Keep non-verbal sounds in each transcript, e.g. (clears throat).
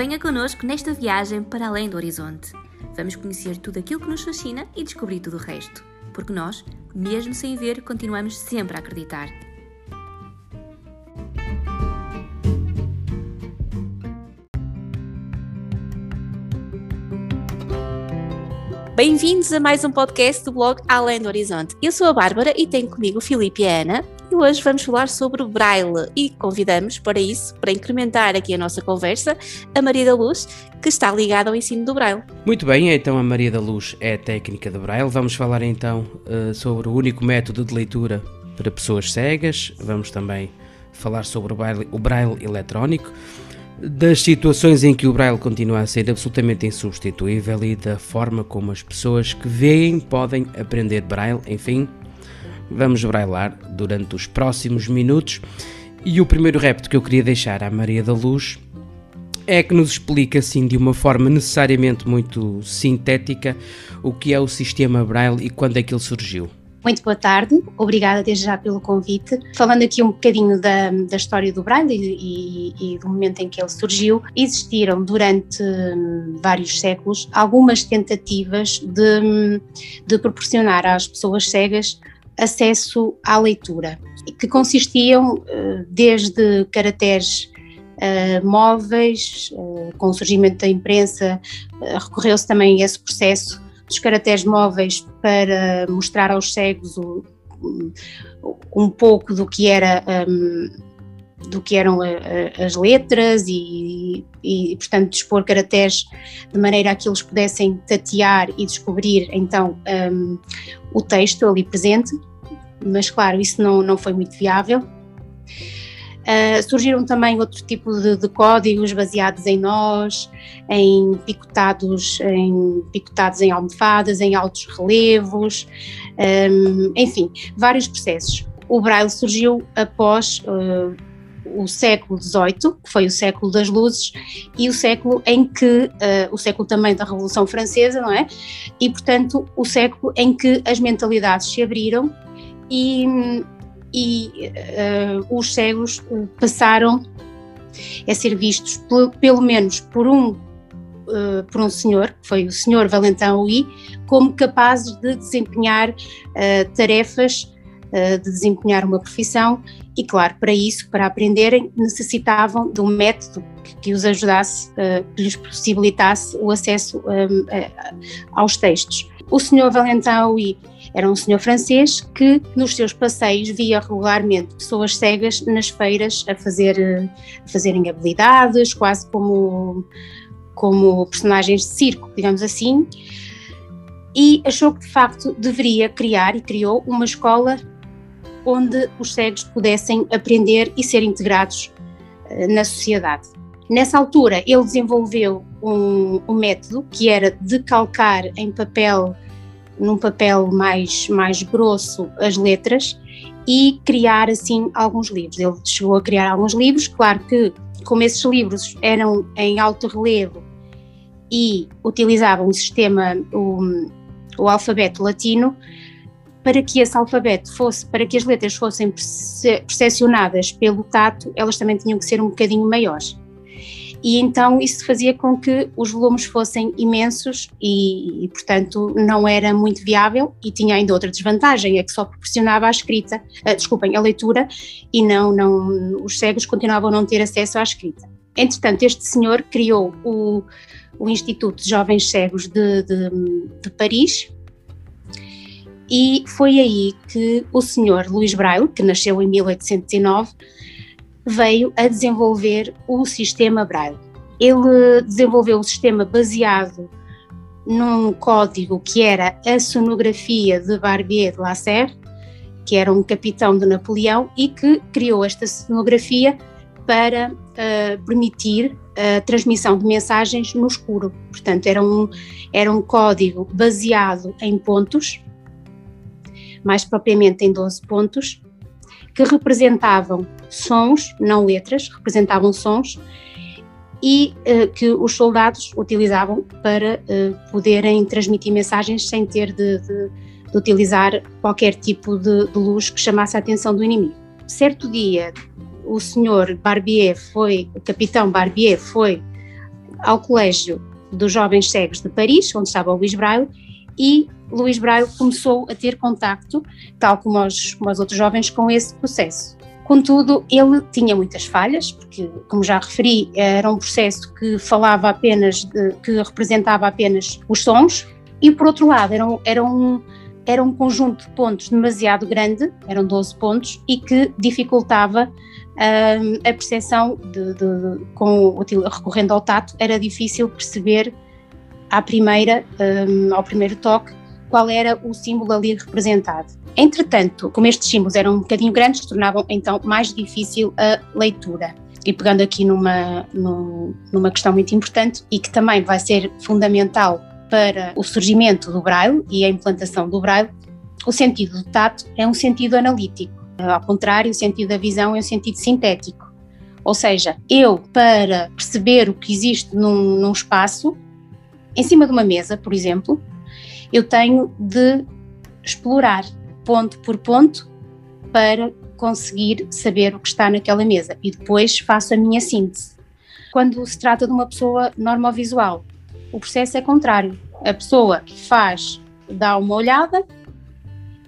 Venha connosco nesta viagem para além do horizonte. Vamos conhecer tudo aquilo que nos fascina e descobrir tudo o resto. Porque nós, mesmo sem ver, continuamos sempre a acreditar. Bem-vindos a mais um podcast do blog Além do Horizonte. Eu sou a Bárbara e tenho comigo o Filipe e a Ana. E hoje vamos falar sobre Braille e convidamos para isso, para incrementar aqui a nossa conversa, a Maria da Luz, que está ligada ao ensino do Braille. Muito bem, então a Maria da Luz é técnica de Braille. Vamos falar então uh, sobre o único método de leitura para pessoas cegas. Vamos também falar sobre o Braille, o Braille eletrónico das situações em que o Braille continua a ser absolutamente insubstituível e da forma como as pessoas que veem podem aprender Braille, enfim, vamos brailar durante os próximos minutos. E o primeiro repto que eu queria deixar à Maria da Luz é que nos explica assim de uma forma necessariamente muito sintética o que é o sistema Braille e quando é que ele surgiu. Muito boa tarde, obrigada desde já pelo convite. Falando aqui um bocadinho da, da história do Braille e, e, e, do momento em que ele surgiu, existiram durante hum, vários séculos algumas tentativas de, de proporcionar às pessoas cegas acesso à leitura, que consistiam uh, desde caracteres Uh, móveis, uh, com o surgimento da imprensa, recorreu-se também a esse processo dos caracteres móveis para mostrar aos cegos o, um pouco do que era um, do que eram as letras e, e, portanto dispor caracteres de maneira a que eles pudessem tatear e descobrir então um, o texto ali presente, mas claro, isso não, não foi muito viável. Uh, surgiram também outro tipo de, de, códigos baseados em nós, em picotados em, picotados em almofadas, em altos relevos, um, enfim, vários processos. O Braille surgiu após uh, o século XVIII, que foi o século das luzes, e o século em que, uh, o século também da Revolução Francesa, não é? E, portanto, o século em que as mentalidades se abriram e e uh, os cegos passaram a ser vistos por, pelo menos por um uh, por um senhor, que foi o senhor Valentin Louis, como capazes de desempenhar uh, tarefas, de desempenhar uma profissão e claro, para isso, para aprenderem, necessitavam de um método que, que os ajudasse, que lhes possibilitasse o acesso um, aos textos. O senhor Valentin Louis era um senhor francês que, nos seus passeios, via regularmente pessoas cegas nas feiras a, fazer, a fazerem habilidades, quase como, como personagens de circo, digamos assim, e achou que de facto deveria criar e criou uma escola onde os cegos pudessem aprender e ser integrados uh, na sociedade. Nessa altura, ele desenvolveu um, um método que era de calcar em papel num papel mais, mais grosso as letras e criar assim alguns livros. Ele chegou a criar alguns livros, claro que como esses livros eram em alto relevo e utilizavam o sistema, o, o alfabeto latino, para que esse alfabeto fosse, para que as letras fossem percepcionadas pelo tato, elas também tinham que ser um bocadinho maiores e então isso fazia com que os volumes fossem imensos e, e, portanto, não era muito viável e tinha ainda outra desvantagem, é que só proporcionava a escrita, uh, desculpem, a leitura e não, não, os cegos continuavam a não ter acesso à escrita. Entretanto, este senhor criou o, o Instituto de Jovens Cegos de, de, de Paris, e foi aí que o senhor Luís Braille, que nasceu em 1809, veio a desenvolver o sistema Braille. Ele desenvolveu o sistema baseado num código que era a sonografia de Barbier de Lasserre, que era um capitão de Napoleão e que criou esta sonografia para uh, permitir a transmissão de mensagens no escuro. Portanto, era um, era um código baseado em pontos, mais propriamente em 12 pontos, que representavam sons, não letras, representavam sons e uh, que os soldados utilizavam para uh, poderem transmitir mensagens sem ter de, de, de utilizar qualquer tipo de, de, luz que chamasse a atenção do inimigo. Certo dia, o senhor Barbier foi, o capitão Barbier foi ao Colégio dos Jovens Cegos de Paris, onde estava o Luís Braille, e Luís Braille começou a ter contacto, tal como os, como os outros jovens, com esse processo. Contudo, ele tinha muitas falhas, porque, como já referi, era um processo que falava apenas, de, que representava apenas os sons, e por outro lado, era um, era um, era um conjunto de pontos demasiado grande, eram 12 pontos, e que dificultava um, a percepção de, de, com, recorrendo ao tato, era difícil perceber à primeira, um, ao primeiro toque, qual era o símbolo ali representado. Entretanto, como estes símbolos eram um bocadinho grandes, tornavam então mais difícil a leitura. E pegando aqui numa, numa questão muito importante e que também vai ser fundamental para o surgimento do braille e a implantação do braille, o sentido do tato é um sentido analítico. Ao contrário, o sentido da visão é um sentido sintético. Ou seja, eu, para perceber o que existe num, num espaço, em cima de uma mesa, por exemplo, eu tenho de explorar ponto por ponto para conseguir saber o que está naquela mesa e depois faço a minha síntese. Quando se trata de uma pessoa normovisual, o processo é contrário. A pessoa faz, dá uma olhada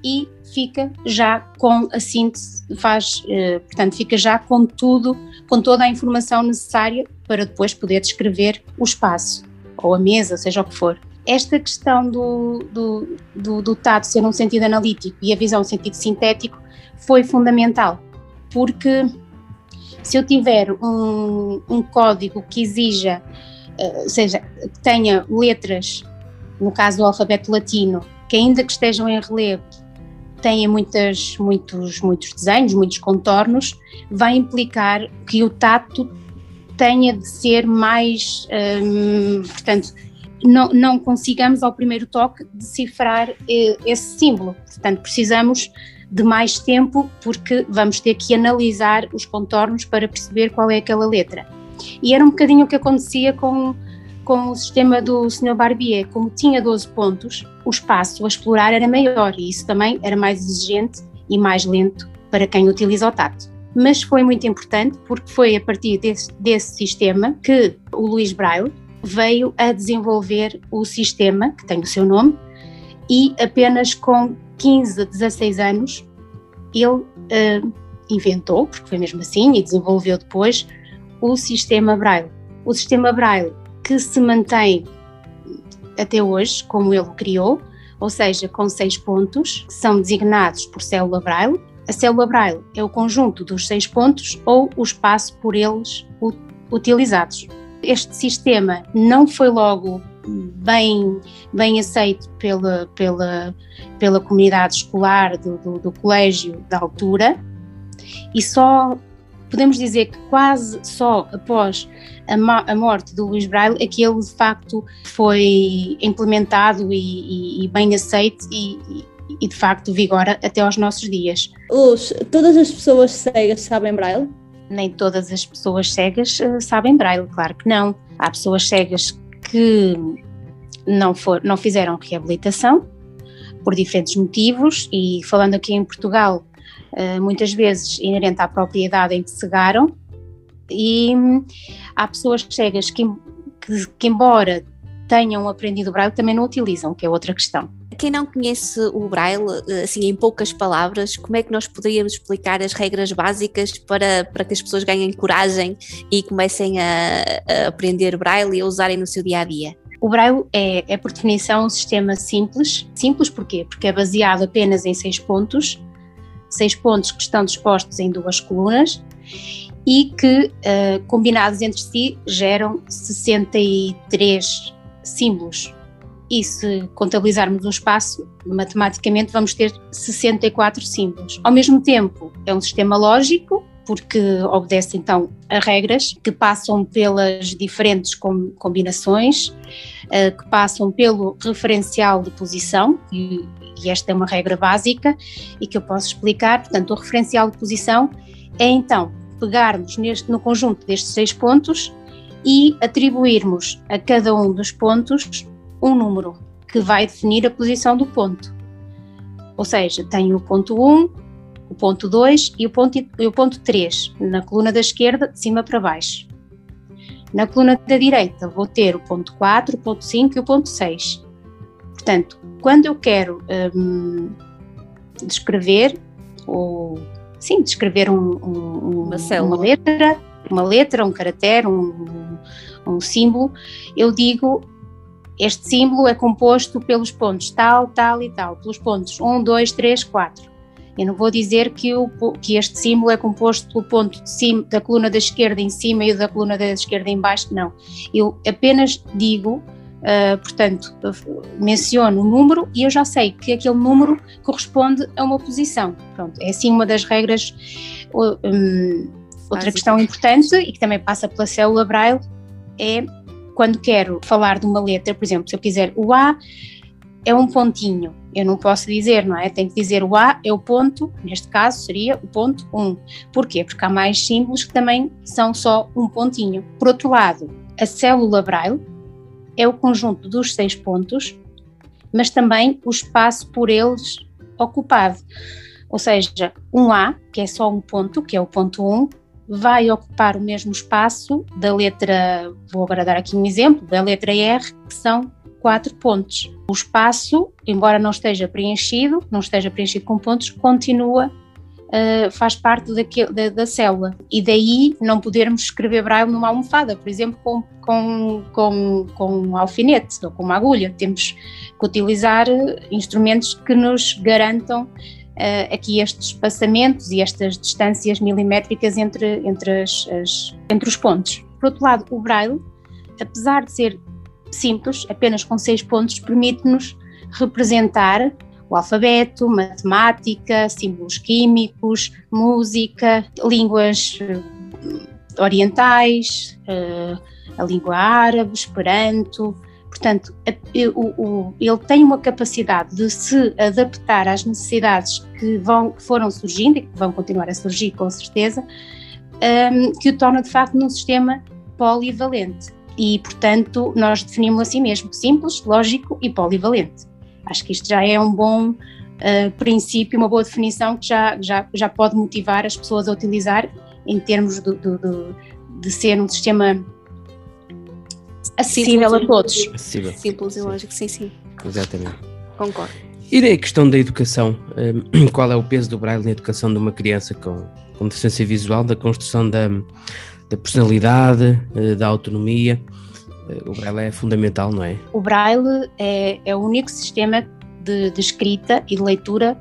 e fica já com a síntese, faz, eh, portanto, fica já com tudo, com toda a informação necessária para depois poder descrever o espaço, ou a mesa, seja o que for. Esta questão do, do, do, do tato ser um sentido analítico e a visão um sentido sintético foi fundamental, porque se eu tiver um, um código que exija, uh, seja, que tenha letras, no caso do alfabeto latino, que ainda que estejam em relevo, tenha muitas, muitos, muitos desenhos, muitos contornos, vai implicar que o tato tenha de ser mais, um, portanto, não, não consigamos ao primeiro toque decifrar eh, esse símbolo. Portanto, precisamos de mais tempo porque vamos ter que analisar os contornos para perceber qual é aquela letra. E era um bocadinho o que acontecia com, com o sistema do Sr. Barbier, como tinha 12 pontos, o espaço a explorar era maior e isso também era mais exigente e mais lento para quem utiliza o tato. Mas foi muito importante porque foi a partir desse, desse sistema que o Luís Braille veio a desenvolver o sistema, que tem o seu nome, e apenas com 15 a 16 anos ele uh, inventou, porque foi mesmo assim, e desenvolveu depois o sistema Braille. O sistema Braille que se mantém até hoje, como ele o criou, ou seja, com seis pontos, que são designados por célula Braille. A célula Braille é o conjunto dos seis pontos ou o espaço por eles utilizados. Este sistema não foi logo bem, bem aceito pela, pela, pela comunidade escolar do, do, do colégio da altura e só podemos dizer que quase só após a, morte do Luís Braille é que ele de facto foi implementado e, e, e bem aceito e, e, de facto vigora até aos nossos dias. Luz, todas as pessoas cegas sabem Braille? nem todas as pessoas cegas uh, sabem braille, claro que não. Há pessoas cegas que não, for, não fizeram reabilitação por diferentes motivos e falando aqui em Portugal, uh, muitas vezes inerente à própria idade em que cegaram e hum, há pessoas cegas que, que, que embora tenham aprendido braille também não utilizam, que é outra questão. Quem não conhece o Braille, assim em poucas palavras, como é que nós poderíamos explicar as regras básicas para, para que as pessoas ganhem coragem e comecem a, a aprender Braille e a usarem no seu dia a dia? O Braille é, é, por definição, um sistema simples. Simples porquê? Porque é baseado apenas em seis pontos, seis pontos que estão dispostos em duas colunas e que, uh, combinados entre si, geram 63 símbolos e se contabilizarmos um espaço, matematicamente vamos ter 64 símbolos. Ao mesmo tempo, é um sistema lógico, porque obedece então a regras que passam pelas diferentes combinações, uh, que passam pelo referencial de posição, e, e, esta é uma regra básica e que eu posso explicar. Portanto, o referencial de posição é então pegarmos neste, no conjunto destes seis pontos e atribuirmos a cada um dos pontos um número que vai definir a posição do ponto. Ou seja, tenho o ponto 1, o ponto 2 e o ponto, e o ponto 3 na coluna da esquerda, de cima para baixo. Na coluna da direita vou ter o ponto 4, o ponto 5 e o ponto 6. Portanto, quando eu quero um, descrever ou sim, descrever um, um, uma, uma, letra, uma letra, um caractere, um, um símbolo, eu digo este símbolo é composto pelos pontos tal, tal e tal, pelos pontos 1, 2, 3, 4. Eu não vou dizer que, o, que este símbolo é composto pelo ponto de cima, da coluna da esquerda em cima e da coluna da esquerda em baixo, não. Eu apenas digo, uh, portanto, menciono o número e eu já sei que aquele número corresponde a uma posição. Pronto, é assim uma das regras. Um, outra questão importante e que também passa pela célula Braille é quando quero falar de uma letra, por exemplo, se eu quiser o A é um pontinho, eu não posso dizer, não é? Tenho que dizer o A é o ponto, neste caso seria o ponto 1. Porquê? Porque há mais símbolos que também são só um pontinho. Por outro lado, a célula Braille é o conjunto dos seis pontos, mas também o espaço por eles ocupado. Ou seja, um A, que é só um ponto, que é o ponto 1, vai ocupar o mesmo espaço da letra, vou agora dar aqui um exemplo, da letra R, que são quatro pontos. O espaço, embora não esteja preenchido, não esteja preenchido com pontos, continua, uh, faz parte daquele, da, da, célula. E daí não podermos escrever braille numa almofada, por exemplo, com, com, com, com um alfinete ou com uma agulha. Temos que utilizar instrumentos que nos garantam uh, aqui estes espaçamentos e estas distâncias milimétricas entre, entre, as, as, entre os pontos. Por outro lado, o braille, apesar de ser simples, apenas com seis pontos, permite-nos representar o alfabeto, matemática, símbolos químicos, música, línguas uh, orientais, uh, a língua árabe, esperanto, Portanto, ele tem uma capacidade de se adaptar às necessidades que, vão, que foram surgindo e que vão continuar a surgir com certeza, um, que o torna de facto num sistema polivalente. E, portanto, nós definimos assim mesmo, simples, lógico e polivalente. Acho que isto já é um bom uh, princípio, uma boa definição que já, já, já pode motivar as pessoas a utilizar em termos de, de, de, de ser um sistema acessível a todos. Acessível. Simples e lógico, sim, sim. Exatamente. Concordo. E daí a questão da educação, um, (clears throat) qual é o peso do braille na educação de uma criança com, com deficiência visual, da construção da, da personalidade, uh, da autonomia? Uh, o braille é fundamental, não é? O braille é, é o único sistema de, de escrita e de leitura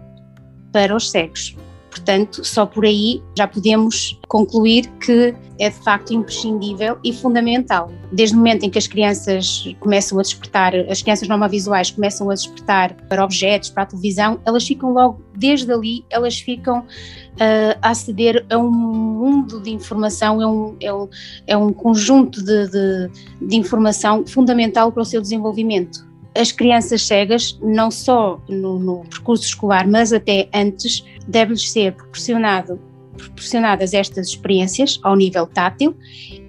para os cegos. Portanto, só por aí já podemos concluir que é de facto imprescindível e fundamental. Desde o momento em que as crianças começam a despertar, as crianças visuais começam a despertar para objetos, para a televisão, elas ficam logo, desde ali, elas ficam uh, a aceder a um mundo de informação, é um, é um, é um conjunto de, de, de informação fundamental para o seu desenvolvimento as crianças cegas, não só no, no percurso escolar, mas até antes, deve-lhes ser proporcionadas estas experiências ao nível tátil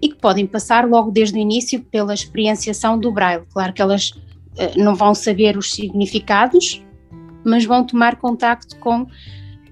e que podem passar logo desde o início pela experienciação do braille. Claro que elas uh, não vão saber os significados, mas vão tomar contacto com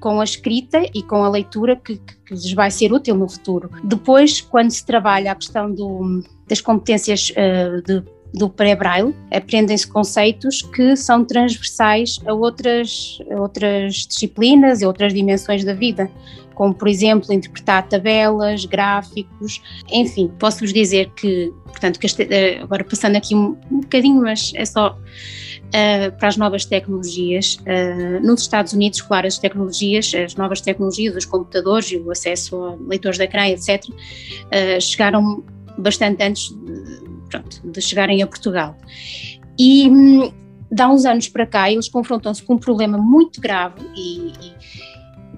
com a escrita e com a leitura que, que, que, lhes vai ser útil no futuro. Depois, quando se trabalha a questão do, das competências uh, de do pré-braille, aprendem-se conceitos que são transversais a outras, a outras disciplinas e outras dimensões da vida, como por exemplo interpretar tabelas, gráficos, enfim, posso-vos dizer que, portanto, que este, eh, agora passando aqui um, um bocadinho, mas é só Uh, para as novas tecnologias. Uh, nos Estados Unidos, claro, as tecnologias, as novas tecnologias, os computadores e o acesso a leitores de ecrã, etc., uh, chegaram bastante antes pronto, de chegarem a Portugal. E hum, há uns anos para cá eles confrontam-se com um problema muito grave e, e,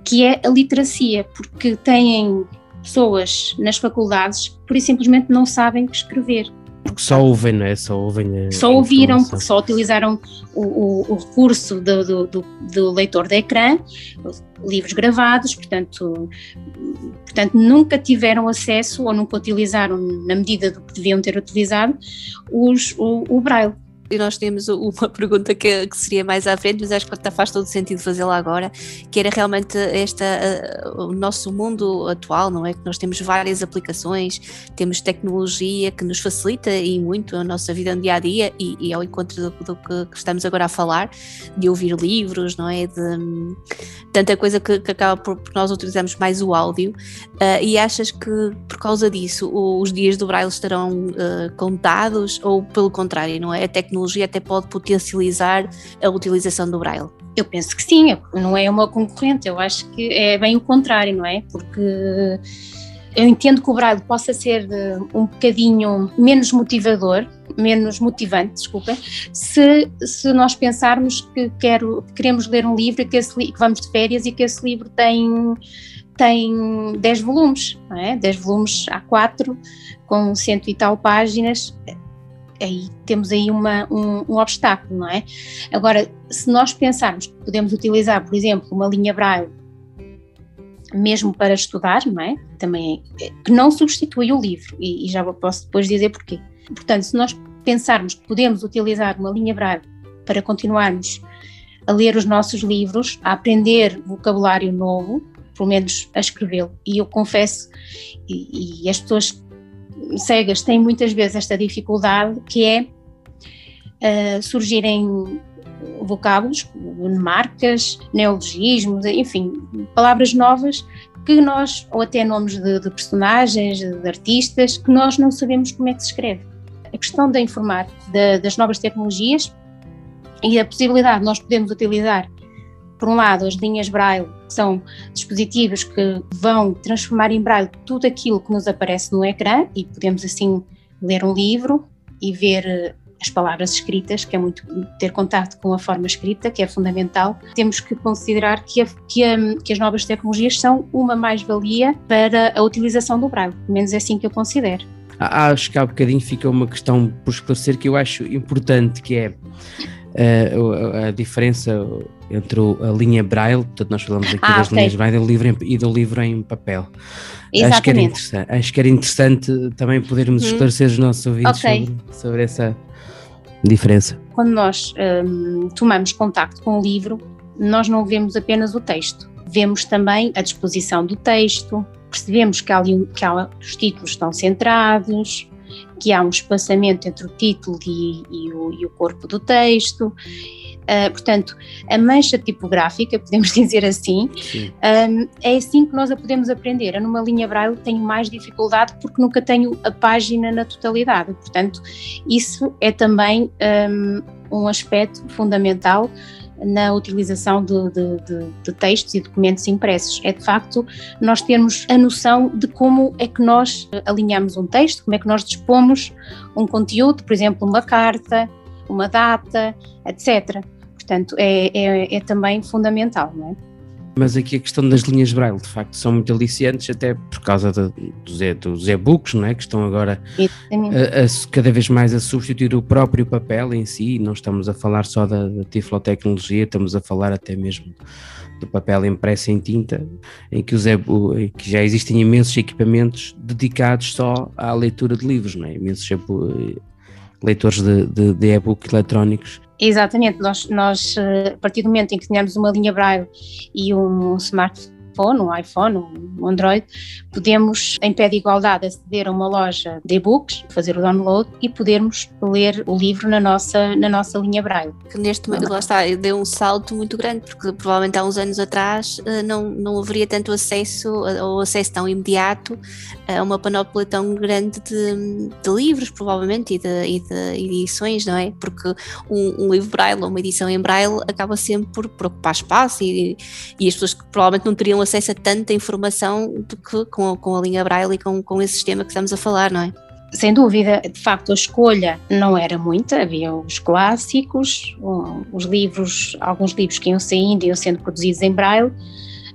que é a literacia, porque têm pessoas nas faculdades que por simplesmente não sabem escrever. Porque só ouvem, não é? Só ouvem. Só ouviram, porque só utilizaram o, o, o recurso do, do, do, do, leitor de ecrã, livros gravados, portanto, portanto, nunca tiveram acesso ou nunca utilizaram, na medida do que deviam ter utilizado, os, o, o braille. E nós temos uma (laughs) pergunta que, que, seria mais à frente, mas acho que faz todo sentido fazê-la agora, que era realmente esta, uh, o nosso mundo atual, não é? Que nós temos várias aplicações, temos tecnologia que nos facilita e muito a nossa vida no dia a dia e, e ao encontro do, do que, que, estamos agora a falar, de ouvir livros, não é? De um, tanta coisa que, que acaba por, por, nós utilizamos mais o áudio uh, e achas que por causa disso os dias do Braille estarão uh, contados ou pelo contrário, não é? A tecnologia até pode potencializar a utilização do Braille. Eu penso que sim, não é uma concorrente, eu acho que é bem o contrário, não é? Porque eu entendo que o Braille possa ser eh, um bocadinho menos motivador, menos motivante, desculpa, se, se nós pensarmos que quero, queremos ler um livro e que, esse, que vamos de férias e que esse livro tem tem 10 volumes, não é? 10 volumes A4, com cento e tal páginas, aí temos aí uma, um, um, obstáculo, não é? Agora, se nós pensarmos que podemos utilizar, por exemplo, uma linha braille mesmo para estudar, não é? Também é, que não substitui o livro, e, e já posso depois dizer porquê. Portanto, se nós pensarmos que podemos utilizar uma linha braille para continuarmos a ler os nossos livros, a aprender vocabulário novo, pelo menos a escrevê-lo. E eu confesso, e, e, as pessoas cegas têm muitas vezes esta dificuldade, que é uh, surgirem vocábulos, marcas, neologismos, enfim, palavras novas que nós, ou até nomes de, de personagens, de artistas, que nós não sabemos como é que se escreve. A questão da informar das novas tecnologias e a possibilidade de nós podermos utilizar por um lado, as linhas Braille, que são dispositivos que vão transformar em Braille tudo aquilo que nos aparece no ecrã e podemos assim ler um livro e ver eh, as palavras escritas, que é muito ter contato com a forma escrita, que é fundamental. Temos que considerar que, a, que, a, que as novas tecnologias são uma mais-valia para a utilização do Braille, pelo menos é assim que eu considero. Acho que há bocadinho fica uma questão por esclarecer que eu acho importante, que é uh, a, diferença entre a linha Braille, portanto nós falamos aqui ah, das okay. linhas Braille do livro e do livro em papel. Exatamente. Acho que, era interessante, acho que era interessante também podermos hum. esclarecer os nossos ouvintes okay. sobre, sobre, essa diferença. Quando nós um, tomamos contacto com o livro, nós não vemos apenas o texto, vemos também a disposição do texto, percebemos que, ali, que há, os títulos estão centrados, que há um espaçamento entre o título e, e, o, e o, corpo do texto. Uh, portanto, a mancha tipográfica, (laughs) podemos dizer assim, um, é assim que nós a podemos aprender. Eu, numa linha braille, tenho mais dificuldade porque nunca tenho a página na totalidade. Portanto, isso é também um, um aspecto fundamental na utilização de, de, de, de, textos e documentos impressos. É de facto nós termos a noção de como é que nós alinhamos um texto, como é que nós dispomos um conteúdo, por exemplo, uma carta, uma data, etc. Portanto, é, é, é também fundamental, não é? Mas aqui a questão das linhas braille, de facto, são muito aliciantes, até por causa de, dos, dos e-books, não é? Que estão agora a, a, cada vez mais a substituir o próprio papel em si. Não estamos a falar só da, da tiflotecnologia, estamos a falar até mesmo do papel impresso em tinta, em que, os e em que já existem imensos equipamentos dedicados só à leitura de livros, não é? Imensos leitores de, de, de e-book eletrónicos Exatamente, nós, nós eh, a partir do momento em que tenhamos uma linha Braille e um smartphone, iPhone, um iPhone, um Android, podemos, em pé de igualdade, aceder a uma loja de e-books, fazer o download e podermos ler o livro na nossa, na nossa linha Braille. Que neste momento, lá está, deu um salto muito grande, porque provavelmente há uns anos atrás eh, não, não haveria tanto acesso, ou acesso tão imediato a uma panóplia tão grande de, de livros, provavelmente, e de, e de, edições, não é? Porque um, um livro Braille ou uma edição em Braille acaba sempre por, por ocupar espaço e, e as pessoas que provavelmente não teriam acesso a tanta informação do que com, com a linha Braille e com, com esse sistema que estamos a falar, não é? Sem dúvida, de facto, a escolha não era muita, havia os clássicos, os livros, alguns livros que iam saindo iam sendo produzidos em braille,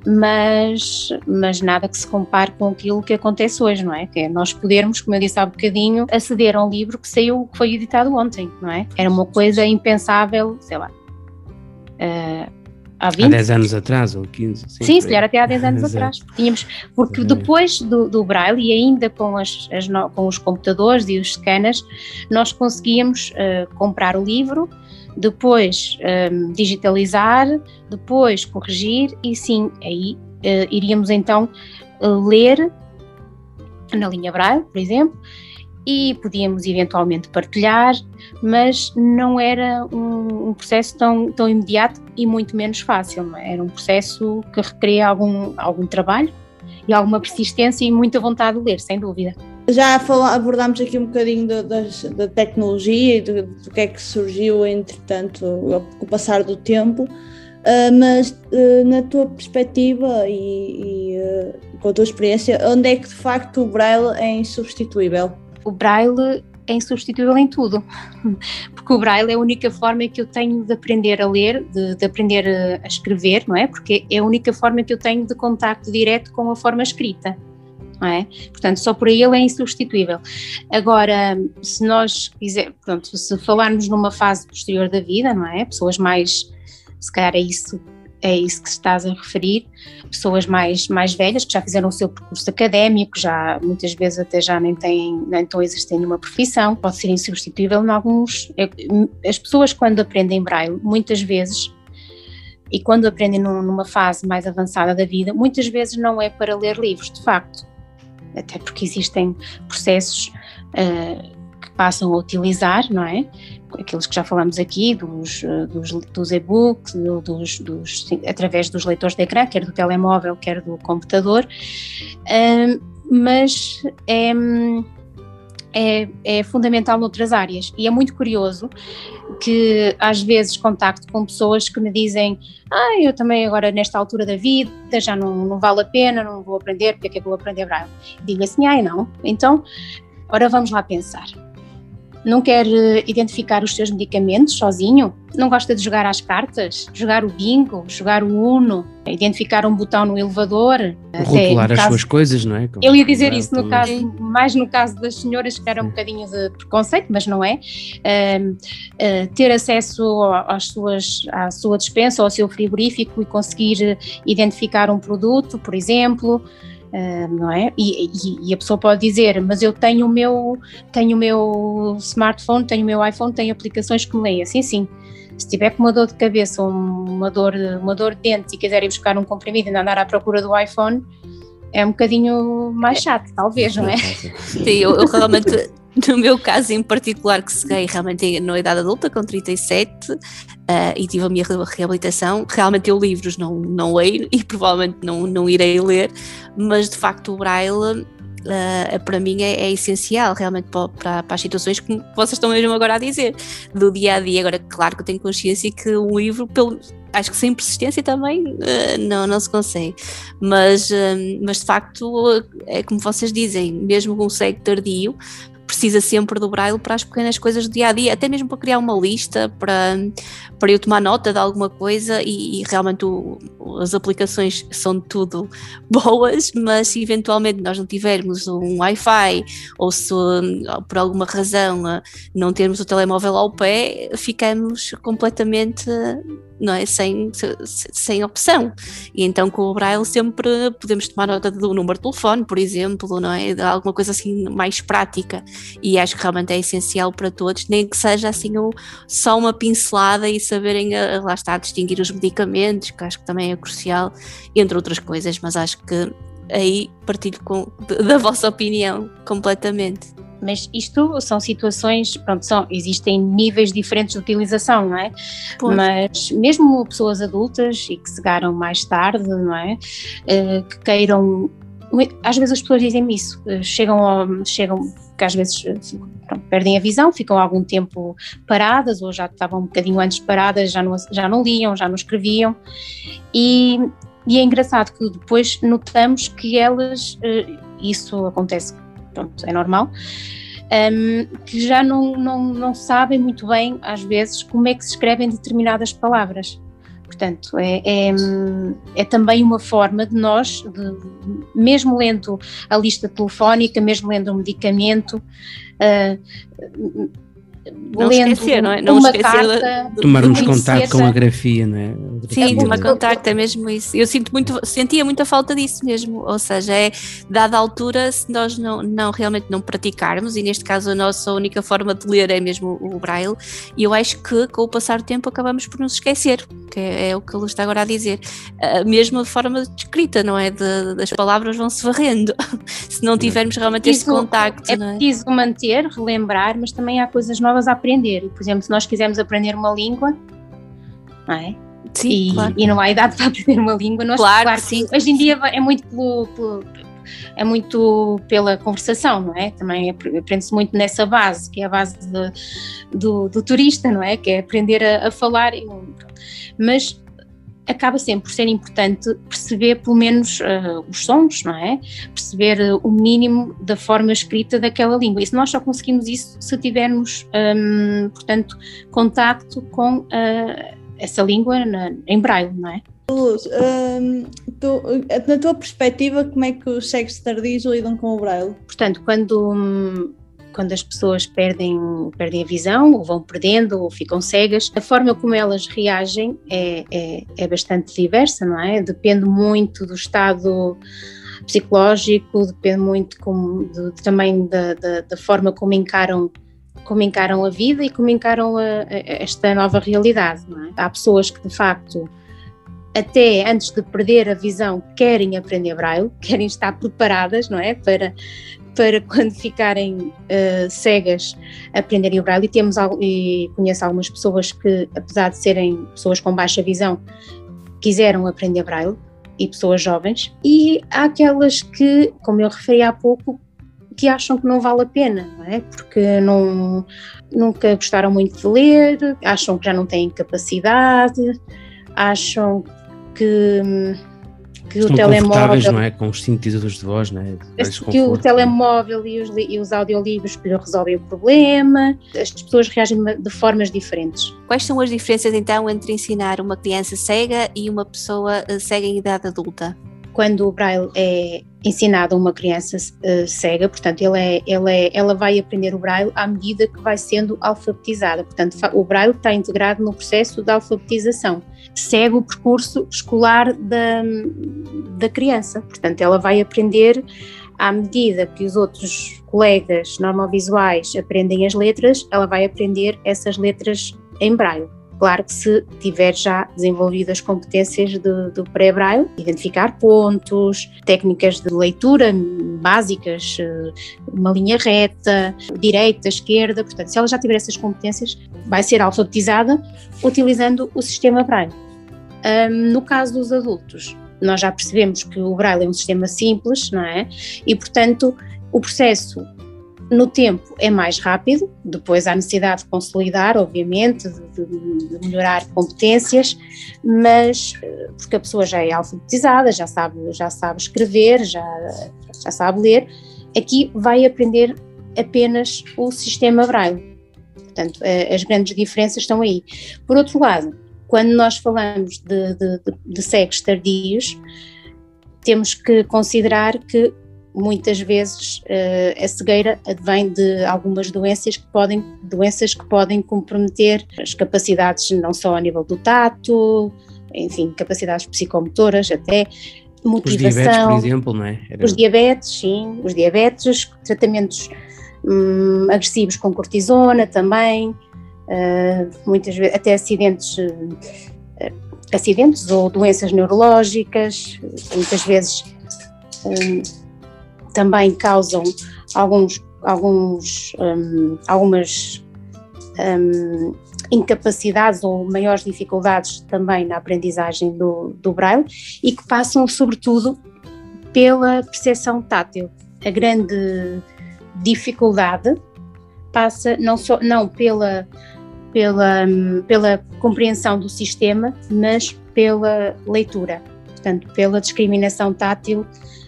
mas, mas nada que se compare com aquilo que acontece hoje, não é? Que é nós podermos, como eu disse há bocadinho, aceder a um livro que saiu, que foi editado ontem, não é? Era uma coisa impensável, sei lá, uh, há 20. Há 10 anos atrás, ou 15. Sim, sim se calhar até há 10 (laughs) anos atrás. Tínhamos, porque depois do, do Braille e ainda com, as, as com os computadores e os scanners, nós conseguíamos uh, comprar o livro, depois um, digitalizar, depois corrigir e sim, aí uh, iríamos então uh, ler na linha Braille, por exemplo, e podíamos eventualmente partilhar, mas não era um, um, processo tão, tão imediato e muito menos fácil. É? Era um processo que requeria algum, algum trabalho e alguma persistência e muita vontade de ler, sem dúvida. Já abordámos aqui um bocadinho da, da tecnologia e do, do, que é que surgiu, entretanto, com o passar do tempo, uh, mas uh, na tua perspectiva e, e uh, com a tua experiência, onde é que de facto o Braille é insubstituível? O braille é insubstituível em tudo, (laughs) porque o braille é a única forma que eu tenho de aprender a ler, de, de, aprender a escrever, não é? Porque é a única forma que eu tenho de contacto direto com a forma escrita. Não é? Portanto, só por aí ele é insubstituível. Agora, se nós quiser, pronto, se falarmos numa fase posterior da vida, não é? Pessoas mais, se calhar é isso é isso que estás a referir, pessoas mais, mais velhas que já fizeram o seu percurso académico, já muitas vezes até já nem têm, nem estão exercendo uma profissão, pode ser insubstituível em alguns. É, as pessoas quando aprendem braille, muitas vezes, e quando aprendem num, numa fase mais avançada da vida, muitas vezes não é para ler livros, de facto, até porque existem processos uh, que passam a utilizar, não é? Aqueles que já falamos aqui, dos, eh, dos, dos e-books, dos, dos, através dos leitores de ecrã, quer do telemóvel, quer do computador, mas é, é, é, fundamental noutras áreas. E é muito curioso que às vezes contacto com pessoas que me dizem ah, eu também agora nesta altura da vida já não, não vale a pena, não vou aprender, porque é que eu vou aprender? Braille? Digo assim, ai não, então, ora vamos lá pensar não quer eh, identificar os seus medicamentos sozinho, não gosta de jogar às cartas, jogar o bingo, jogar o uno, identificar um botão no elevador. Rotular as caso, suas coisas, não é? Como eu ia dizer isso no caso, mais no caso das senhoras que era um bocadinho de preconceito, mas não é. Uh, uh, ter acesso às suas, à sua dispensa ou ao seu frigorífico e conseguir identificar um produto, por exemplo. Uh, não é? E, e, e, a pessoa pode dizer, mas eu tenho o meu, tenho o meu smartphone, tenho o meu iPhone, tenho aplicações que me leem. Sim, sim. Se tiver com uma dor de cabeça ou uma dor, uma dor de dente e quiser ir buscar um comprimido e andar à procura do iPhone, é um bocadinho mais chato, talvez, não é? Sim, eu, eu realmente (laughs) no meu caso em particular, que cheguei realmente na idade adulta, com 37, uh, eh, e tive a minha reabilitação, realmente eu livros não, não leio (laughs) e provavelmente não, não irei ler, mas de facto o Braille Uh, para mim é, é, essencial realmente para, para, as situações que vocês estão mesmo agora a dizer, do dia a dia. Agora, claro que eu tenho consciência que um livro, pelo, acho que sem persistência também uh, não, não se consegue, mas, uh, mas de facto é como vocês dizem, mesmo com um cego tardio, precisa sempre do braille para as pequenas coisas do dia a dia, até mesmo para criar uma lista, para, para eu tomar nota de alguma coisa e, e realmente o, as aplicações são tudo (laughs) boas, mas se eventualmente nós não tivermos um Wi-Fi ou se por alguma razão não termos o telemóvel ao pé, ficamos completamente não é? sem, sem opção. E então com o Braille sempre podemos tomar nota do número de telefone, por exemplo, não é? Alguma coisa assim mais prática. E acho que realmente é essencial para todos, nem que seja assim só uma pincelada e saberem, eh, lá está, distinguir os medicamentos, que acho que também é crucial, entre outras coisas, mas acho que aí partilho com, da vossa opinião completamente. Mas isto são situações, pronto, são, existem níveis diferentes de utilização, não é? Pois. Mas mesmo pessoas adultas e que chegaram mais tarde, não é? Uh, que queiram. Às vezes as pessoas dizem isso, uh, chegam, ao, chegam que às vezes eh, pronto, perdem a visão, ficam algum tempo paradas ou já estavam um bocadinho antes paradas, já não, já não liam, já não escreviam. E, e é engraçado que depois notamos que elas, isso acontece pronto, é normal, um, que já não, não, não sabem muito bem, às vezes, como é que se escrevem determinadas palavras. Portanto, é, é, é, também uma forma de nós, de, mesmo lendo a lista telefónica, mesmo lendo um medicamento, uh, não lendo esquecer, não é? Não uma esquecer carta, de Tomarmos contato com a- grafia, não é? Sim, tomar contacto, é mesmo isso. Eu sinto muito, sentia muita falta disso mesmo. Ou seja, é dada a altura, se nós não, não realmente não praticarmos, e neste caso a nossa única forma de ler é mesmo o braille, e eu acho que com o passar do tempo acabamos por nos esquecer, que é, é o que ele está agora a dizer. A mesma forma de escrita, não é? De- das palavras vão se varrendo. (laughs) se não tivermos realmente esse Isso contacto, É é? preciso manter, relembrar, mas também há coisas novas a aprender. Por exemplo, se nós quisermos aprender uma língua, não é? Sim, e, claro. e não há idade para aprender uma língua, nós, Claro, que sim. Hoje em dia é muito pelo, pelo- é muito pela conversação, não é? Também apre- aprende-se muito nessa base, que é a base de- do, do turista, não é? Que é aprender a, a falar. Mas acaba sempre por ser importante perceber pelo menos ah, os sons, não é? Perceber ah, o mínimo da forma escrita daquela língua. E se nós só conseguimos isso se tivermos, hum, portanto, contacto com ah, essa língua na- em braille, não é? Luz, hum, tu- na tua perspectiva, como é que os cegos tardios lidam com o braille? Portanto, quando, hum, quando as pessoas perdem, perdem a visão, ou vão perdendo, ou ficam cegas, a forma como elas reagem é, é, é bastante diversa, não é? Depende muito do estado psicológico, depende muito como, de- também da, da, da forma como encaram como encaram a vida e como encaram a- a- esta nova realidade. É? Há pessoas que de facto até antes de perder a visão querem aprender braille, querem estar preparadas, não é, para para quando ficarem eh, cegas aprenderem o braille e temos e conheço algumas pessoas que apesar de serem pessoas com baixa visão quiseram aprender braille e pessoas jovens e há aquelas que, como eu referi há pouco, que acham que não vale a pena, não é? Porque não, nunca gostaram muito de ler, acham que já não têm capacidade, acham que, que o Estão confortáveis, telemóvel não é? Com os sintetizadores de voz, não é? Que o telemóvel e os, e os audiolivros que lhe resolvem o problema, as pessoas reagem de formas diferentes. Quais são as diferenças então entre ensinar uma criança cega e uma pessoa eh, cega em idade adulta? Quando o Braille é ensinado a uma criança eh, cega, portanto, ele é, ele é- ela vai aprender o Braille à medida que vai sendo alfabetizada. Portanto, o Braille está integrado no processo de alfabetização. Segue o percurso escolar da, da criança. Portanto, ela vai aprender à medida que os outros colegas normovisuais aprendem as letras, ela vai aprender essas letras em Braille. Claro que se tiver já desenvolvido as competências do, do pré-braille, identificar pontos, técnicas de leitura básicas, eh, uma linha reta, direita, esquerda, portanto, se ela já tiver essas competências, vai ser alfabetizada utilizando o sistema braille. Ahm, no caso dos adultos, nós já percebemos que o braille é um sistema simples, não é? E, portanto, o processo no tempo é mais rápido, depois há necessidade de consolidar, obviamente, de, de- de melhorar competências, mas eh, porque a pessoa já é alfabetizada, já sabe, já sabe escrever, já, já sabe ler, aqui vai aprender apenas o sistema braille. Portanto, eh, as grandes diferenças estão aí. Por outro lado, quando nós falamos de, de, de, cegos tardios, temos que considerar que muitas vezes eh, a cegueira advém de algumas doenças que podem doenças que podem comprometer as capacidades não só a nível do tato, enfim, capacidades psicomotoras até Os diabetes, por motivação, exemplo, não é? Era- os diabetes, sim, os diabetes, tratamentos hum, agressivos com cortisona também, muitas vezes até acidentes, eh, acidentes ou doenças neurológicas, muitas vezes hum, também causam alguns, alguns, algumas incapacidades ou maiores dificuldades também na aprendizagem do, do braille e que passam sobretudo pela percepção tátil. A grande dificuldade passa não só não pela pela pela compreensão do sistema, mas pela leitura, portanto pela discriminação tátil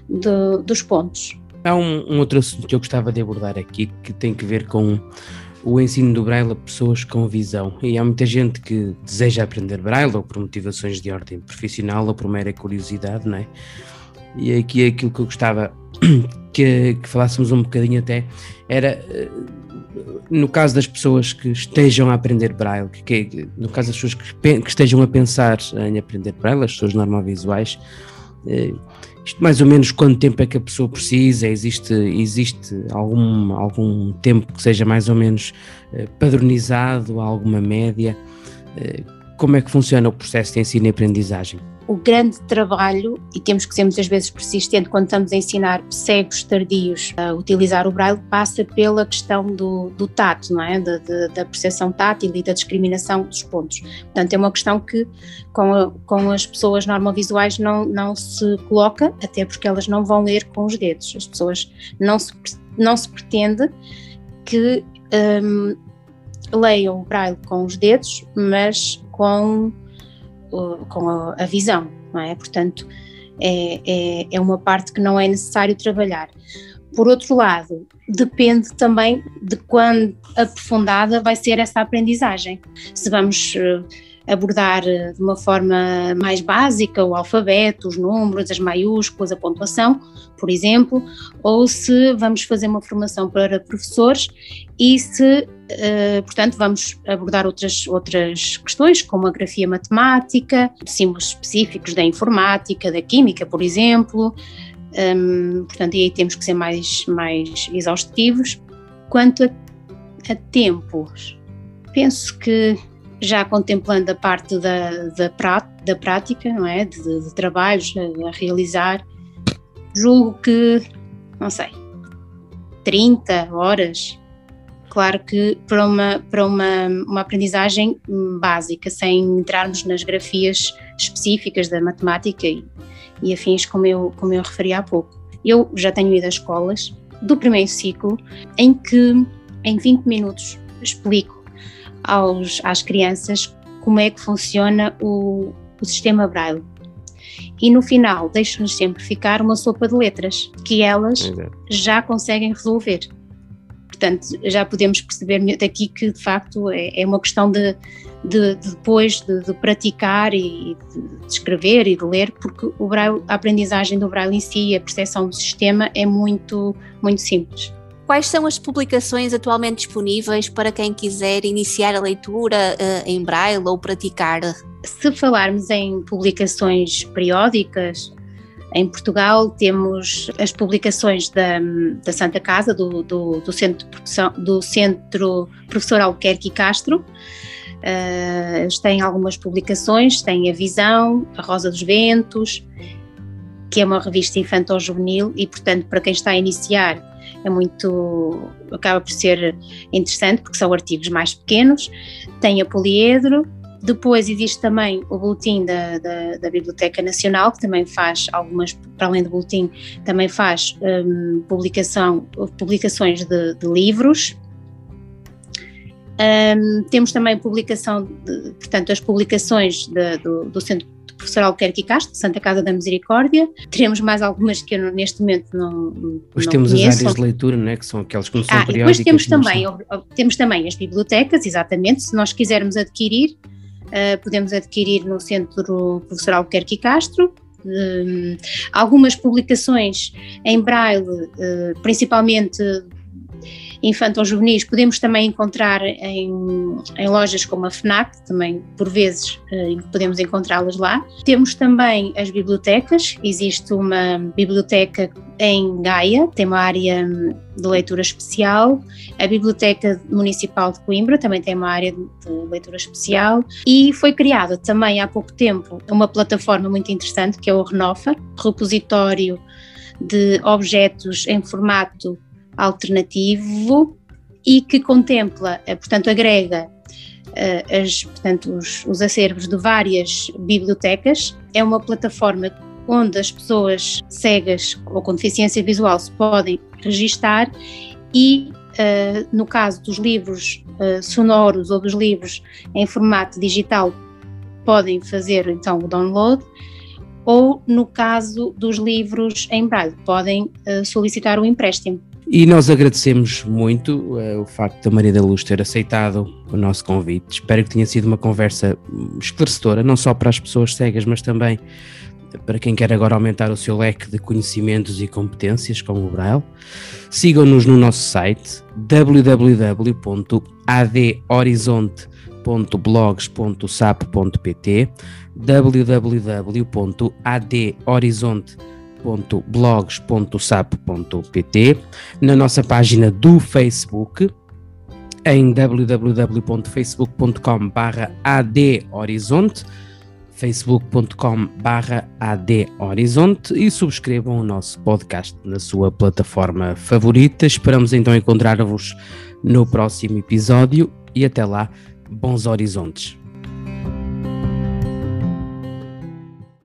do- dos pontos. Há um, um outro assunto que eu gostava de abordar aqui que tem que ver com o ensino do Braille a pessoas com visão. E há muita gente que deseja aprender Braille ou por motivações de ordem profissional ou por mera curiosidade, não é? E aqui aquilo que eu gostava (coughs) que, que falássemos um bocadinho até era eh, no caso das pessoas que estejam a aprender Braille, que, que no caso das pessoas que, que, estejam a pensar em aprender Braille, as pessoas normovisuais, eh, isto mais ou menos quanto tempo é que a pessoa precisa? Existe, existe algum, algum tempo que seja mais ou menos eh, padronizado, alguma média? Eh, como é que funciona o processo de ensino e aprendizagem? o grande trabalho, e temos que ser muitas vezes persistente quando estamos a ensinar cegos tardios a utilizar o braille, passa pela questão do, do tato, não é? Da, da, percepção tátil e da discriminação dos pontos. Portanto, é uma questão que com, a, com as pessoas normovisuais não, não se coloca, até porque elas não vão ler com os dedos. As pessoas não se, não se pretende que um, leiam o braille com os dedos, mas com com a, visão, não é? Portanto, é, é, é uma parte que não é necessário trabalhar. Por outro lado, depende também de quão aprofundada vai ser essa aprendizagem. Se vamos eh, abordar eh, de uma forma mais básica o alfabeto, os números, as maiúsculas, a pontuação, por exemplo, ou se vamos fazer uma formação para professores e se, uh, portanto, vamos abordar outras, outras questões, como a grafia matemática, símbolos específicos da informática, da química, por exemplo. Um, portanto, aí temos que ser mais, mais exaustivos. Quanto a, a tempos, penso que já contemplando a parte da, da, da prática, não é? De, de trabalhos a, a, realizar, julgo que, não sei, 30 horas. Claro que para uma, para uma, uma aprendizagem básica, sem entrarmos nas grafias específicas da matemática e, e afins, como eu, como eu referi há pouco. Eu já tenho ido a escolas do primeiro ciclo em que, em 20 minutos, explico aos, às crianças como é que funciona o, o sistema Braille. E no final deixo-nos sempre ficar uma sopa de letras que elas já conseguem resolver. Portanto, já podemos perceber daqui que de facto é, é uma questão de, de, de depois de, de, praticar e de, escrever e de ler, porque o braille, a aprendizagem do braille em si, a percepção do sistema é muito, muito simples. Quais são as publicações atualmente disponíveis para quem quiser iniciar a leitura uh, em braille ou praticar? Se falarmos em publicações periódicas, em Portugal temos as publicações da, da Santa Casa, do, do, do, Centro, do Centro Professor Albuquerque Castro. Uh, eles têm algumas publicações, têm a Visão, a Rosa dos Ventos, que é uma revista infantil-juvenil e, portanto, para quem está a iniciar, é muito. acaba por ser interessante, porque são artigos mais pequenos. Tem a Poliedro, depois existe também o boletim da, da, da, Biblioteca Nacional, que também faz algumas, para além do boletim, também faz um, publicação, publicações de, de livros. Um, temos também publicação, de, portanto, as publicações de, do, do Centro professor Albuquerque Castro, Santa Casa da Misericórdia. Teremos mais algumas que eu neste momento não. Depois não temos conheço. as áreas de leitura, não é? que são aquelas que não são ah, periódicas. Depois temos também, temos também as bibliotecas, exatamente, se nós quisermos adquirir, uh, podemos adquirir no Centro Professor Albuquerque Castro, um, algumas publicações em braille, uh, principalmente infanto-juvenis podemos também encontrar em, em, lojas como a FNAC, também por vezes eh, podemos encontrá-las lá. Temos também as bibliotecas, existe uma biblioteca em Gaia, tem uma área hum, de leitura especial, a Biblioteca Municipal de Coimbra também tem uma área de leitura especial. E foi criada também há pouco tempo uma plataforma muito interessante que é o Renofa, repositório de objetos em formato alternativo e que contempla, eh, portanto, agrega uh, as, portanto, os, os acervos de várias bibliotecas. É uma plataforma onde as pessoas cegas ou com deficiência visual se podem registar e, uh, no caso dos livros uh, sonoros ou dos livros em formato digital, podem fazer então o download ou no caso dos livros em braille, podem uh, solicitar o empréstimo. E nós agradecemos muito uh, o facto da Maria da Luz ter aceitado o nosso convite. Espero que tenha sido uma conversa esclarecedora, não só para as pessoas cegas, mas também para quem quer agora aumentar o seu leque de conhecimentos e competências com o Braille. Sigam-nos no nosso site www.adhorizonte.blogs.sap.pt www.adhorizonte.blogs.sap.pt na nossa página do Facebook em www.facebook.com adhorizonte facebook.com adhorizonte e subscrevam o nosso podcast na sua plataforma favorita. Esperamos então encontrar-vos no próximo episódio e até lá, bons horizontes.